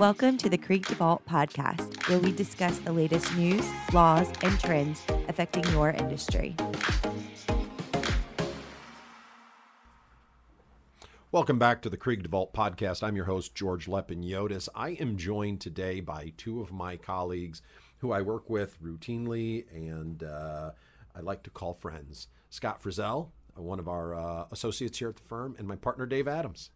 Welcome to the Krieg DeVault podcast, where we discuss the latest news, laws, and trends affecting your industry. Welcome back to the Krieg DeVault podcast. I'm your host, George Lepin-Yotis. I am joined today by two of my colleagues who I work with routinely and uh, I like to call friends. Scott Frissell, one of our uh, associates here at the firm, and my partner, Dave Adams.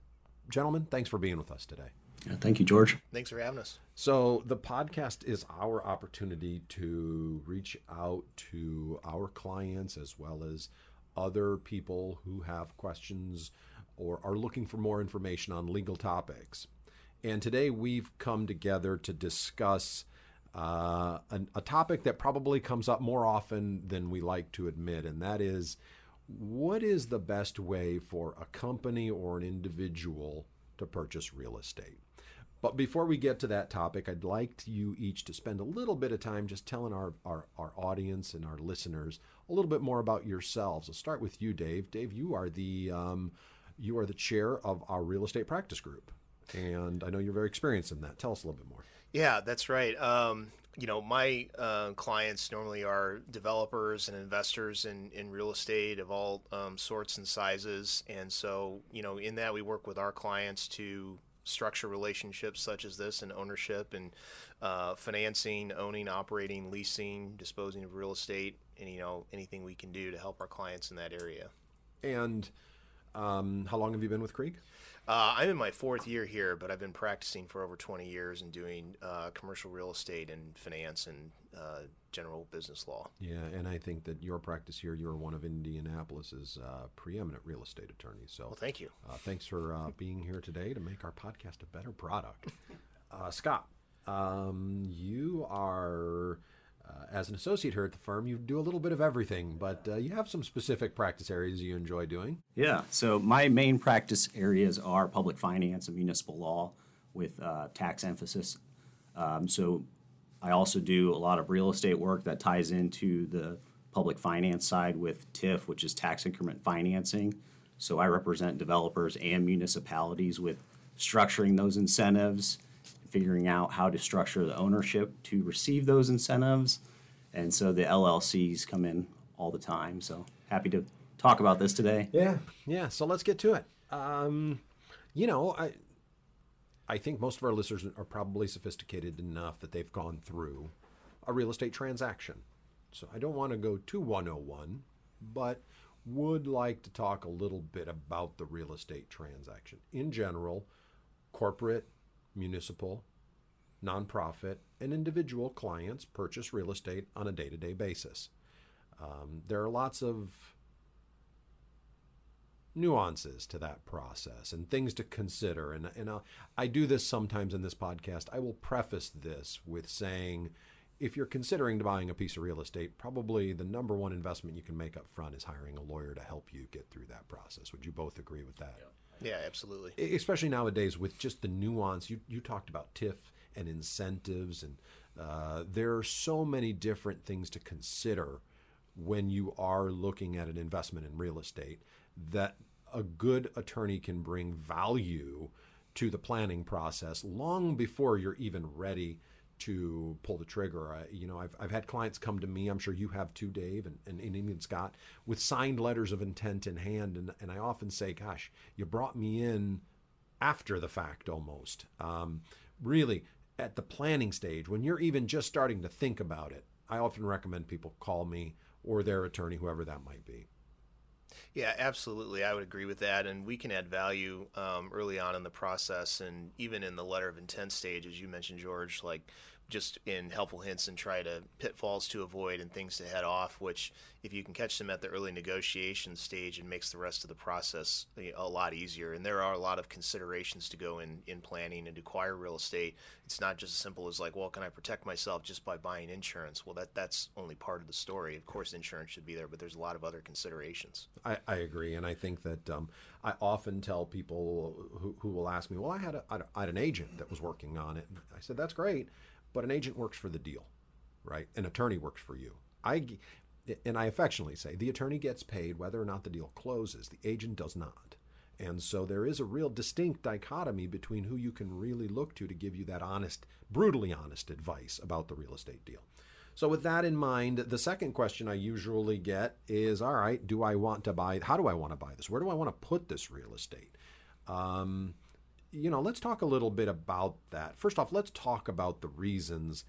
Gentlemen, thanks for being with us today. Yeah, thank you, George. Thanks for having us. So, the podcast is our opportunity to reach out to our clients as well as other people who have questions or are looking for more information on legal topics. And today we've come together to discuss uh, a, a topic that probably comes up more often than we like to admit, and that is what is the best way for a company or an individual to purchase real estate? But before we get to that topic, I'd like you each to spend a little bit of time just telling our, our, our audience and our listeners a little bit more about yourselves. I'll start with you, Dave. Dave, you are the um, you are the chair of our real estate practice group, and I know you're very experienced in that. Tell us a little bit more. Yeah, that's right. Um, you know, my uh, clients normally are developers and investors in, in real estate of all um, sorts and sizes. And so, you know, in that we work with our clients to structure relationships such as this and ownership and uh, financing, owning, operating, leasing, disposing of real estate, and, you know, anything we can do to help our clients in that area. And um, how long have you been with Krieg? Uh, I'm in my fourth year here, but I've been practicing for over 20 years and doing uh, commercial real estate and finance and uh, general business law. Yeah, and I think that your practice here, you're one of Indianapolis's uh, preeminent real estate attorneys. So, well, thank you. Uh, thanks for uh, being here today to make our podcast a better product. Scott, um, you are uh, as an associate here at the firm, you do a little bit of everything, but uh, you have some specific practice areas you enjoy doing. Yeah, so my main practice areas are public finance and municipal law with uh, tax emphasis. Um, so I also do a lot of real estate work that ties into the public finance side with TIF, which is tax increment financing. So I represent developers and municipalities with structuring those incentives figuring out how to structure the ownership to receive those incentives. And so the LLCs come in all the time. So happy to talk about this today. Yeah, yeah. So let's get to it. Um, you know, I I think most of our listeners are probably sophisticated enough that they've gone through a real estate transaction. So I don't want to go to 101, but would like to talk a little bit about the real estate transaction. In general, corporate municipal, nonprofit, and individual clients purchase real estate on a day to day basis. Um, there are lots of nuances to that process and things to consider. And, and I'll, I do this sometimes in this podcast. I will preface this with saying if you're considering buying a piece of real estate, probably the number one investment you can make up front is hiring a lawyer to help you get through that process. Would you both agree with that? Yeah. Yeah, absolutely. Especially nowadays with just the nuance. You you talked about TIF and incentives, and uh, there are so many different things to consider when you are looking at an investment in real estate that a good attorney can bring value to the planning process long before you're even ready to pull the trigger. I, you know, I've, I've had clients come to me, I'm sure you have too, Dave, and, and, and even Scott, with signed letters of intent in hand. And, and I often say, gosh, you brought me in after the fact almost. Um, really, at the planning stage, when you're even just starting to think about it, I often recommend people call me or their attorney, whoever that might be. Yeah, absolutely. I would agree with that. And we can add value um, early on in the process and even in the letter of intent stage, as you mentioned, George, like just in helpful hints and try to pitfalls to avoid and things to head off, which if you can catch them at the early negotiation stage, it makes the rest of the process a lot easier. And there are a lot of considerations to go in, in planning and acquire real estate. It's not just as simple as like, well, can I protect myself just by buying insurance? Well, that that's only part of the story. Of course, insurance should be there, but there's a lot of other considerations. I, I agree. And I think that um, I often tell people who, who will ask me, well, I had, a, I had an agent that was working on it. I said, that's great but an agent works for the deal, right? An attorney works for you. I and I affectionately say the attorney gets paid whether or not the deal closes. The agent does not. And so there is a real distinct dichotomy between who you can really look to to give you that honest, brutally honest advice about the real estate deal. So, with that in mind, the second question I usually get is All right, do I want to buy? How do I want to buy this? Where do I want to put this real estate? Um, you know, let's talk a little bit about that. First off, let's talk about the reasons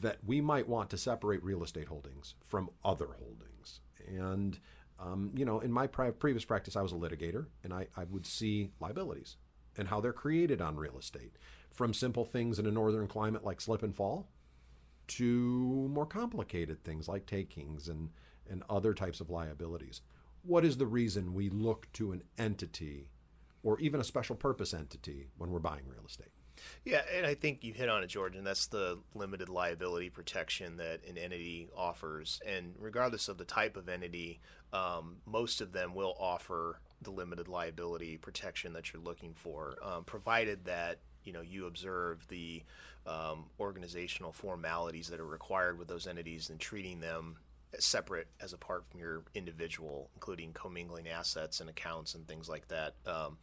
that we might want to separate real estate holdings from other holdings. And, um, you know, in my previous practice, I was a litigator and I, I would see liabilities and how they're created on real estate from simple things in a northern climate like slip and fall to more complicated things like takings and, and other types of liabilities. What is the reason we look to an entity or even a special purpose entity when we're buying real estate? Yeah, and I think you hit on it, George, and that's the limited liability protection that an entity offers. And regardless of the type of entity, um, most of them will offer the limited liability protection that you're looking for, um, provided that you know you observe the um, organizational formalities that are required with those entities and treating them separate as apart from your individual, including commingling assets and accounts and things like that. Um,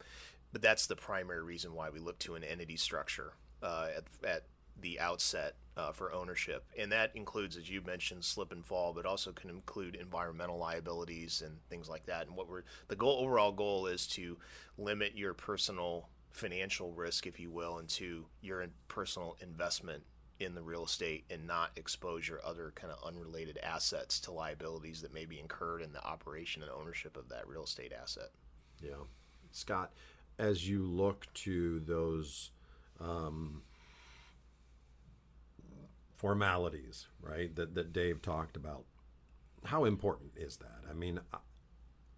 but that's the primary reason why we look to an entity structure uh, at, at, the outset uh, for ownership, and that includes, as you mentioned, slip and fall, but also can include environmental liabilities and things like that. And what we're the goal overall goal is to limit your personal financial risk, if you will, into your personal investment in the real estate and not expose your other kind of unrelated assets to liabilities that may be incurred in the operation and ownership of that real estate asset. Yeah. Scott, as you look to those um, formalities, right, that, that Dave talked about, how important is that? I mean,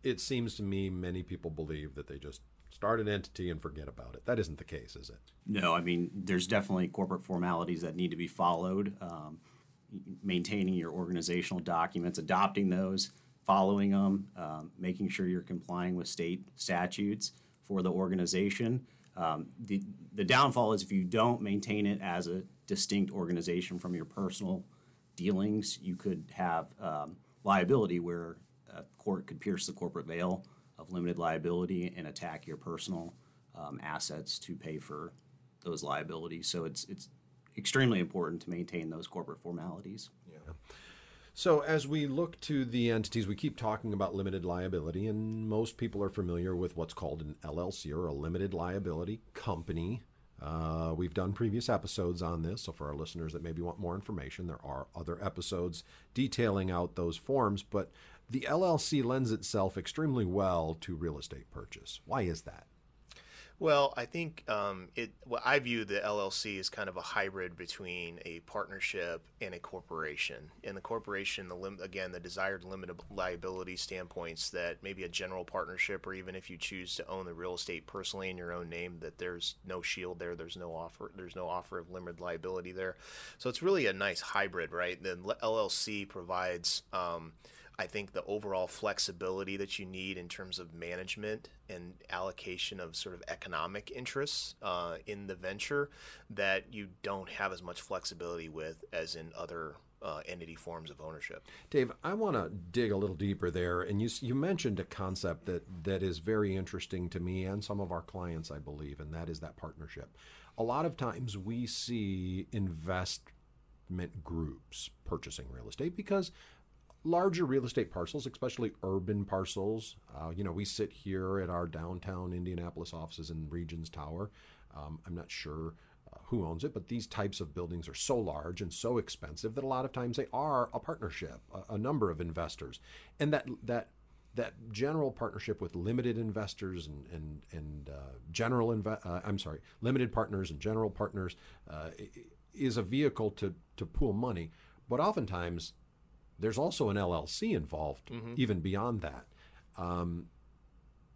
it seems to me many people believe that they just start an entity and forget about it. That isn't the case, is it? No, I mean, there's definitely corporate formalities that need to be followed. Um, maintaining your organizational documents, adopting those, following them, um, making sure you're complying with state statutes for the organization. Um, the, the downfall is if you don't maintain it as a distinct organization from your personal dealings, you could have um, liability where a court could pierce the corporate veil of limited liability and attack your personal um, assets to pay for those liabilities. So it's it's extremely important to maintain those corporate formalities. Yeah. So as we look to the entities, we keep talking about limited liability, and most people are familiar with what's called an LLC or a limited liability company. Uh, we've done previous episodes on this, so for our listeners that maybe want more information, there are other episodes detailing out those forms. But the LLC lends itself extremely well to real estate purchase. Why is that? Well, I think um, it. Well, I view the LLC as kind of a hybrid between a partnership and a corporation. In the corporation, the lim- again, the desired limited liability standpoints that maybe a general partnership, or even if you choose to own the real estate personally in your own name, that there's no shield there, there's no offer, there's no offer of limited liability there. So it's really a nice hybrid, right? The LLC provides. Um, I think the overall flexibility that you need in terms of management and allocation of sort of economic interests uh, in the venture that you don't have as much flexibility with as in other uh, entity forms of ownership. Dave, I want to dig a little deeper there, and you you mentioned a concept that that is very interesting to me and some of our clients, I believe, and that is that partnership. A lot of times we see investment groups purchasing real estate because larger real estate parcels, especially urban parcels. Uh, you know, we sit here at our downtown Indianapolis offices in Regions Tower. Um, I'm not sure uh, who owns it, but these types of buildings are so large and so expensive that a lot of times they are a partnership, a, a number of investors, and that that that general partnership with limited investors and and and uh, general inve- uh, I'm sorry, limited partners and general partners uh, is a vehicle to to pool money, but oftentimes there's also an LLC involved, mm-hmm. even beyond that. Um,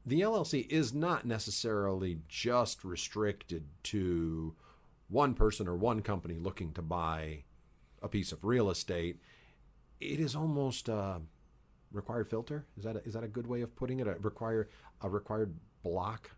the LLC is not necessarily just restricted to one person or one company looking to buy a piece of real estate. It is almost a required filter. Is that a, is that a good way of putting it? A require a required block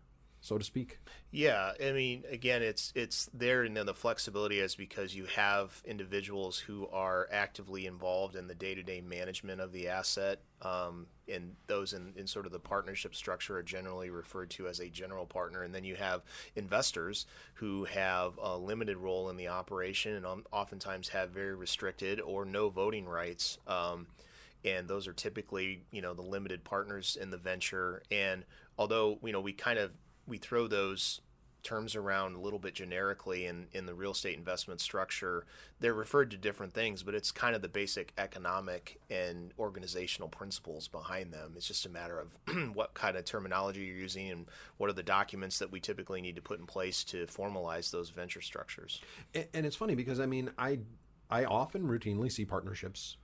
so to speak? Yeah, I mean, again, it's it's there, and then the flexibility is because you have individuals who are actively involved in the day-to-day management of the asset, um, and those in, in sort of the partnership structure are generally referred to as a general partner, and then you have investors who have a limited role in the operation and oftentimes have very restricted or no voting rights. Um, and those are typically you know the limited partners in the venture and although you know we kind of we throw those terms around a little bit generically in, in the real estate investment structure. They're referred to different things, but it's kind of the basic economic and organizational principles behind them. It's just a matter of what kind of terminology you're using and what are the documents that we typically need to put in place to formalize those venture structures. And, and it's funny because I mean, I I often routinely see partnerships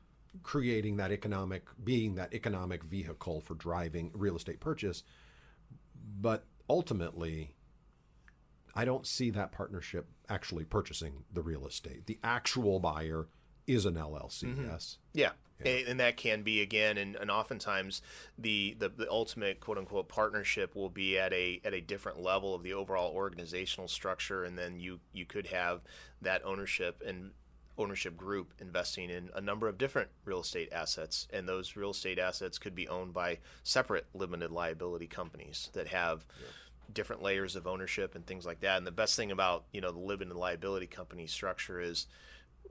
creating that economic being that economic vehicle for driving real estate purchase but ultimately, I don't see that partnership actually purchasing the real estate. The actual buyer is an LLC, mm-hmm. yes? Yeah. yeah. And that can be again, and, and oftentimes the, the, the ultimate quote unquote partnership will be at a at a different level of the overall organizational structure, and then you you could have that ownership and ownership group investing in a number of different real estate assets, and those real estate assets could be owned by separate limited liability companies that have yeah. different layers of ownership and things like that. And the best thing about you know the limited liability company structure is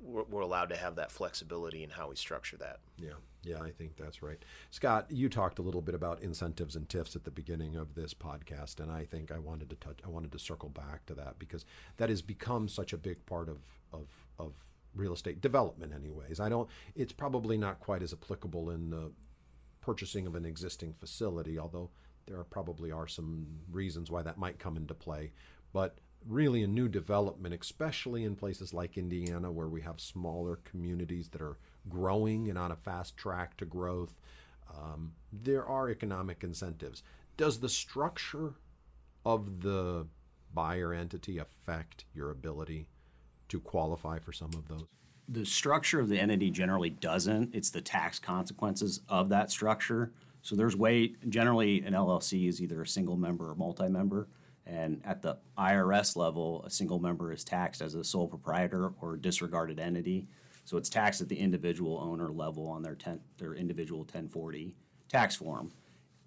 we're, we're allowed to have that flexibility in how we structure that. Yeah. Yeah, I think that's right. Scott, you talked a little bit about incentives and TIFs at the beginning of this podcast, and I think I wanted to touch I wanted to circle back to that because that has become such a big part of of of real estate development anyways. I don't it's probably not quite as applicable in the purchasing of an existing facility although there are probably are some reasons why that might come into play. But really a new development especially in places like indiana where we have smaller communities that are growing and on a fast track to growth um, there are economic incentives. Does the structure of the buyer entity affect your ability to qualify for some of those? The structure of the entity generally doesn't. It's the tax consequences of that structure. So there's way generally an LLC is either a single member or multi-member, and at the IRS level, a single member is taxed as a sole proprietor or disregarded entity. So it's taxed at the individual owner level on their ten, their individual 1040 tax form.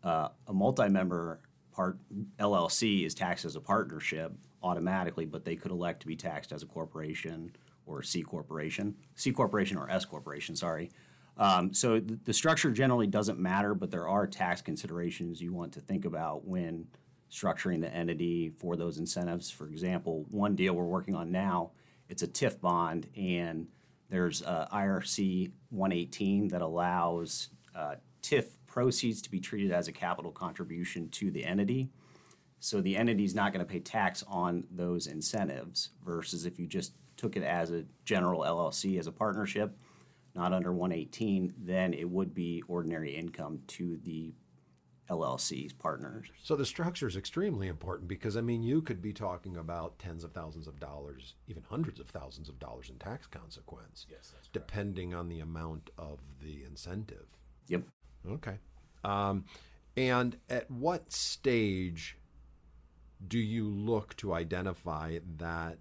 Uh, a multi-member part LLC is taxed as a partnership, automatically, but they could elect to be taxed as a corporation or C corporation, C corporation or S corporation, sorry. Um, so the, the structure generally doesn't matter, but there are tax considerations you want to think about when structuring the entity for those incentives. For example, one deal we're working on now, it's a TIF bond, and there's uh, IRC 118 that allows uh, TIF proceeds to be treated as a capital contribution to the entity. So the entity is not going to pay tax on those incentives versus if you just took it as a general LLC as a partnership, not under 118, then it would be ordinary income to the LLC's partners. So the structure is extremely important because I mean you could be talking about tens of thousands of dollars, even hundreds of thousands of dollars in tax consequence, yes, depending on the amount of the incentive. Yep. Okay. Um, and at what stage do you look to identify that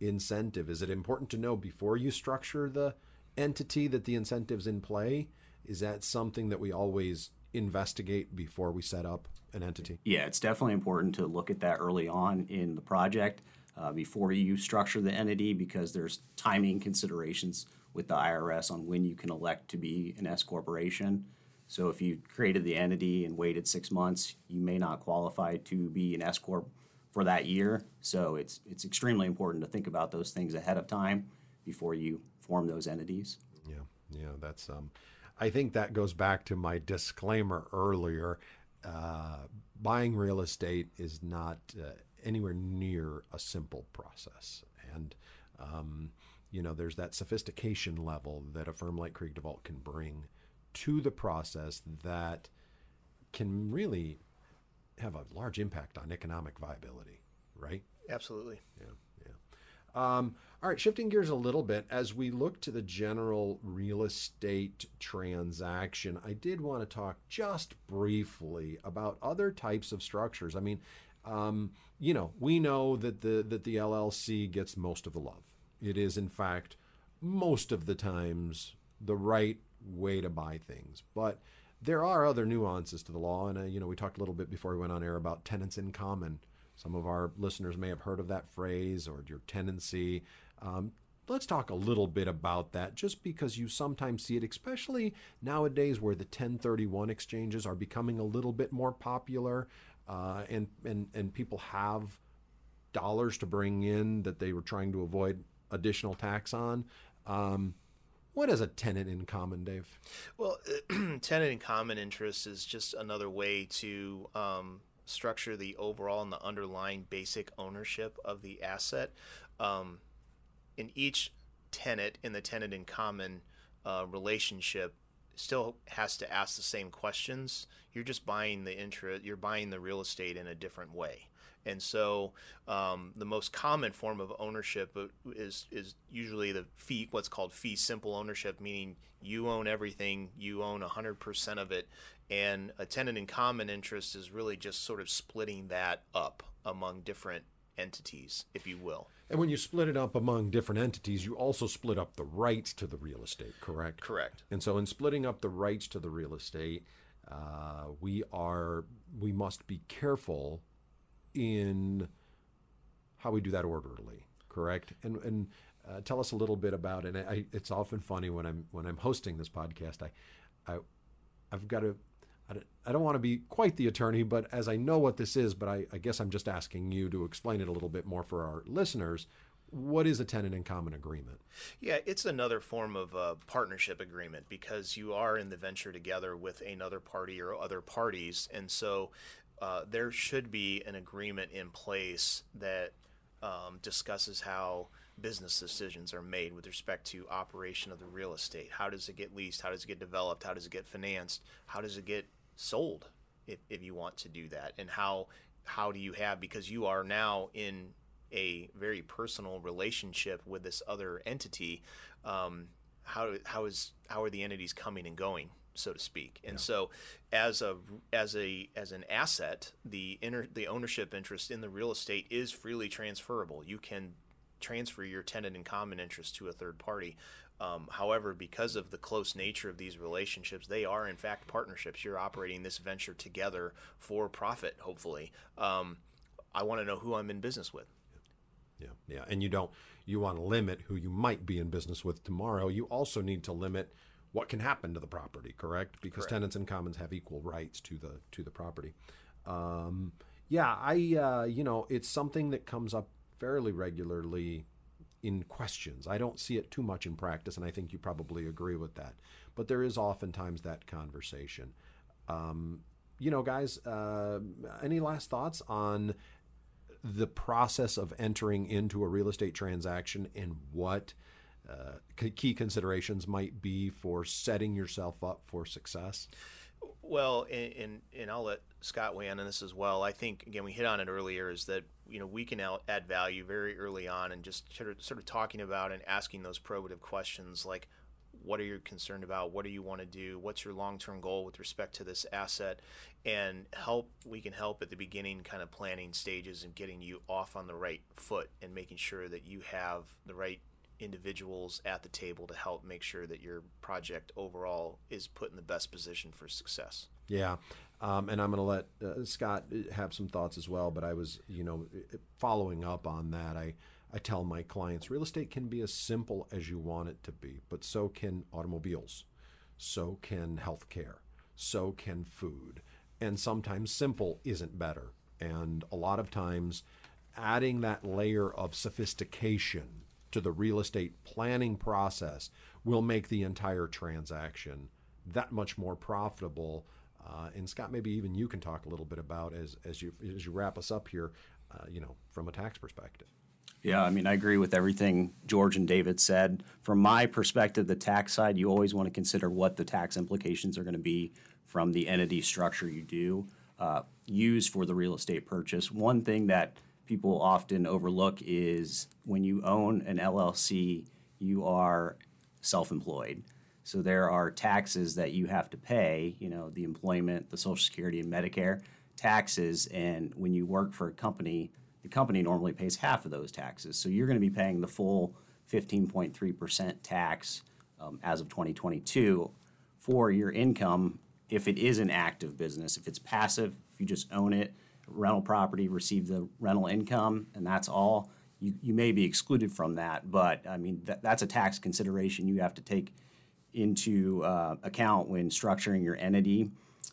incentive? Is it important to know before you structure the entity that the incentive's in play? Is that something that we always investigate before we set up an entity? Yeah, it's definitely important to look at that early on in the project uh, before you structure the entity because there's timing considerations with the IRS on when you can elect to be an S corporation. So if you created the entity and waited six months, you may not qualify to be an S corp for that year. So it's it's extremely important to think about those things ahead of time before you form those entities. Yeah, yeah, that's um, I think that goes back to my disclaimer earlier. Uh, buying real estate is not uh, anywhere near a simple process, and um, you know there's that sophistication level that a firm like Krieg DeVault can bring to the process that can really have a large impact on economic viability, right? Absolutely. Yeah, yeah. Um, all right, shifting gears a little bit as we look to the general real estate transaction, I did want to talk just briefly about other types of structures. I mean, um, you know, we know that the that the LLC gets most of the love. It is, in fact, most of the times the right way to buy things, but there are other nuances to the law, and uh, you know, we talked a little bit before we went on air about tenants in common. Some of our listeners may have heard of that phrase or your tenancy. Um, let's talk a little bit about that just because you sometimes see it, especially nowadays where the 1031 exchanges are becoming a little bit more popular uh, and, and, and people have dollars to bring in that they were trying to avoid additional tax on. Um, what is a tenant in common, Dave? Well, tenant in common interest is just another way to um, structure the overall and the underlying basic ownership of the asset. Um, in each tenant in the tenant in common uh, relationship still has to ask the same questions. You're just buying the interest. You're buying the real estate in a different way. And so, um, the most common form of ownership is is usually the fee, what's called fee simple ownership, meaning you own everything, you own 100% of it, and a tenant in common interest is really just sort of splitting that up among different entities, if you will. And when you split it up among different entities, you also split up the rights to the real estate, correct? Correct. And so, in splitting up the rights to the real estate, uh, we are we must be careful in how we do that orderly, correct? And and uh, tell us a little bit about. And I, it's often funny when I'm when I'm hosting this podcast. I, I I've got to I don't want to be quite the attorney, but as I know what this is, but I, I, guess I'm just asking you to explain it a little bit more for our listeners. What is a tenant in common agreement? Yeah, it's another form of a partnership agreement because you are in the venture together with another party or other parties. And so uh, there should be an agreement in place that um, discusses how business decisions are made with respect to operation of the real estate. How does it get leased? How does it get developed? How does it get financed? How does it get sold if, if you want to do that and how how do you have because you are now in a very personal relationship with this other entity um, how how is how are the entities coming and going so to speak and yeah. so as a as a as an asset the inner the ownership interest in the real estate is freely transferable you can transfer your tenant in common interest to a third party um, however, because of the close nature of these relationships, they are in fact partnerships. You're operating this venture together for profit, hopefully. Um, I want to know who I'm in business with. Yeah, yeah, and you don't. You want to limit who you might be in business with tomorrow. You also need to limit what can happen to the property, correct? Because correct. tenants and commons have equal rights to the to the property. Um, yeah, I uh, you know it's something that comes up fairly regularly in questions. I don't see it too much in practice, and I think you probably agree with that. But there is oftentimes that conversation. Um, you know, guys, uh, any last thoughts on the process of entering into a real estate transaction and what uh, key considerations might be for setting yourself up for success? Well, and, and, I'll let Scott weigh in on this as well. I think again we hit on it earlier is that you know we can add value very early on and just sort of, sort of talking about and asking those probative questions like what are you concerned about what do you want to do what's your long-term goal with respect to this asset and help we can help at the beginning kind of planning stages and getting you off on the right foot and making sure that you have the right individuals at the table to help make sure that your project overall is put in the best position for success. Yeah. Um, and I'm going to let uh, Scott uh, have some thoughts as well. But I was, you know, uh, following up on that, I, I tell my clients real estate can be as simple as you want it to be, but so can automobiles, so can healthcare, so can food. And sometimes simple isn't better. And a lot of times, adding that layer of sophistication to the real estate planning process will make the entire transaction that much more profitable. Uh, and Scott, maybe even you can talk a little bit about as as you as you wrap us up here, uh, you know, from a tax perspective. Yeah, I mean, I agree with everything George and David said. From my perspective, the tax side, you always want to consider what the tax implications are going to be from the entity structure you do uh, use for the real estate purchase. One thing that people often overlook is when you own an LLC, you are self employed. So there are taxes that you have to pay, you know, the employment, the Social Security, and Medicare taxes, and when you work for a company, the company normally pays half of those taxes. So you're going to be paying the full 15.3% tax um, as of 2022 for your income if it is an active business. If it's passive, if you just own it, rental property, receive the rental income, and that's all, you, you may be excluded from that. But I mean, that, that's a tax consideration you have to take into uh, account when structuring your entity.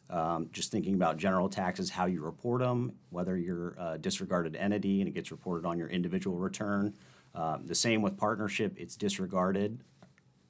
Um, just thinking about general taxes, how you report them, whether you're a disregarded entity and it gets reported on your individual return. Um, the same with partnership, it's disregarded.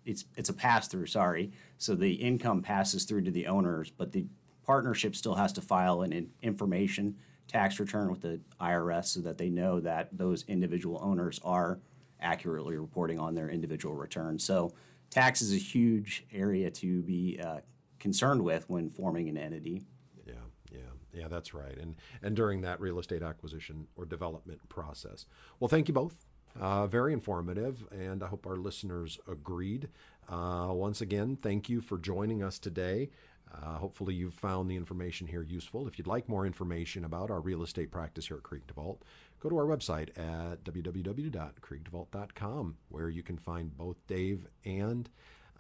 It's, it's a pass through, sorry. So the income passes through to the owners, but the partnership still has to file an in- information tax return with the IRS so that they know that those individual owners are accurately reporting on their individual returns. So tax is a huge area to be uh, concerned with when forming an entity. Yeah, yeah, yeah, that's right. And and during that real estate acquisition or development process. Well, thank you both. Uh, very informative, and I hope our listeners agreed. Uh, once again, thank you for joining us today. Uh, hopefully, you've found the information here useful. If you'd like more information about our real estate practice here at Krieg DeVault, go to our website at www.kriegdevault.com, where you can find both Dave and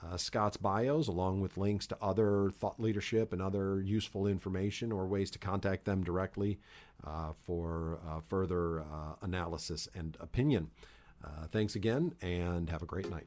uh, Scott's bios, along with links to other thought leadership and other useful information or ways to contact them directly uh, for uh, further uh, analysis and opinion. Uh, thanks again, and have a great night.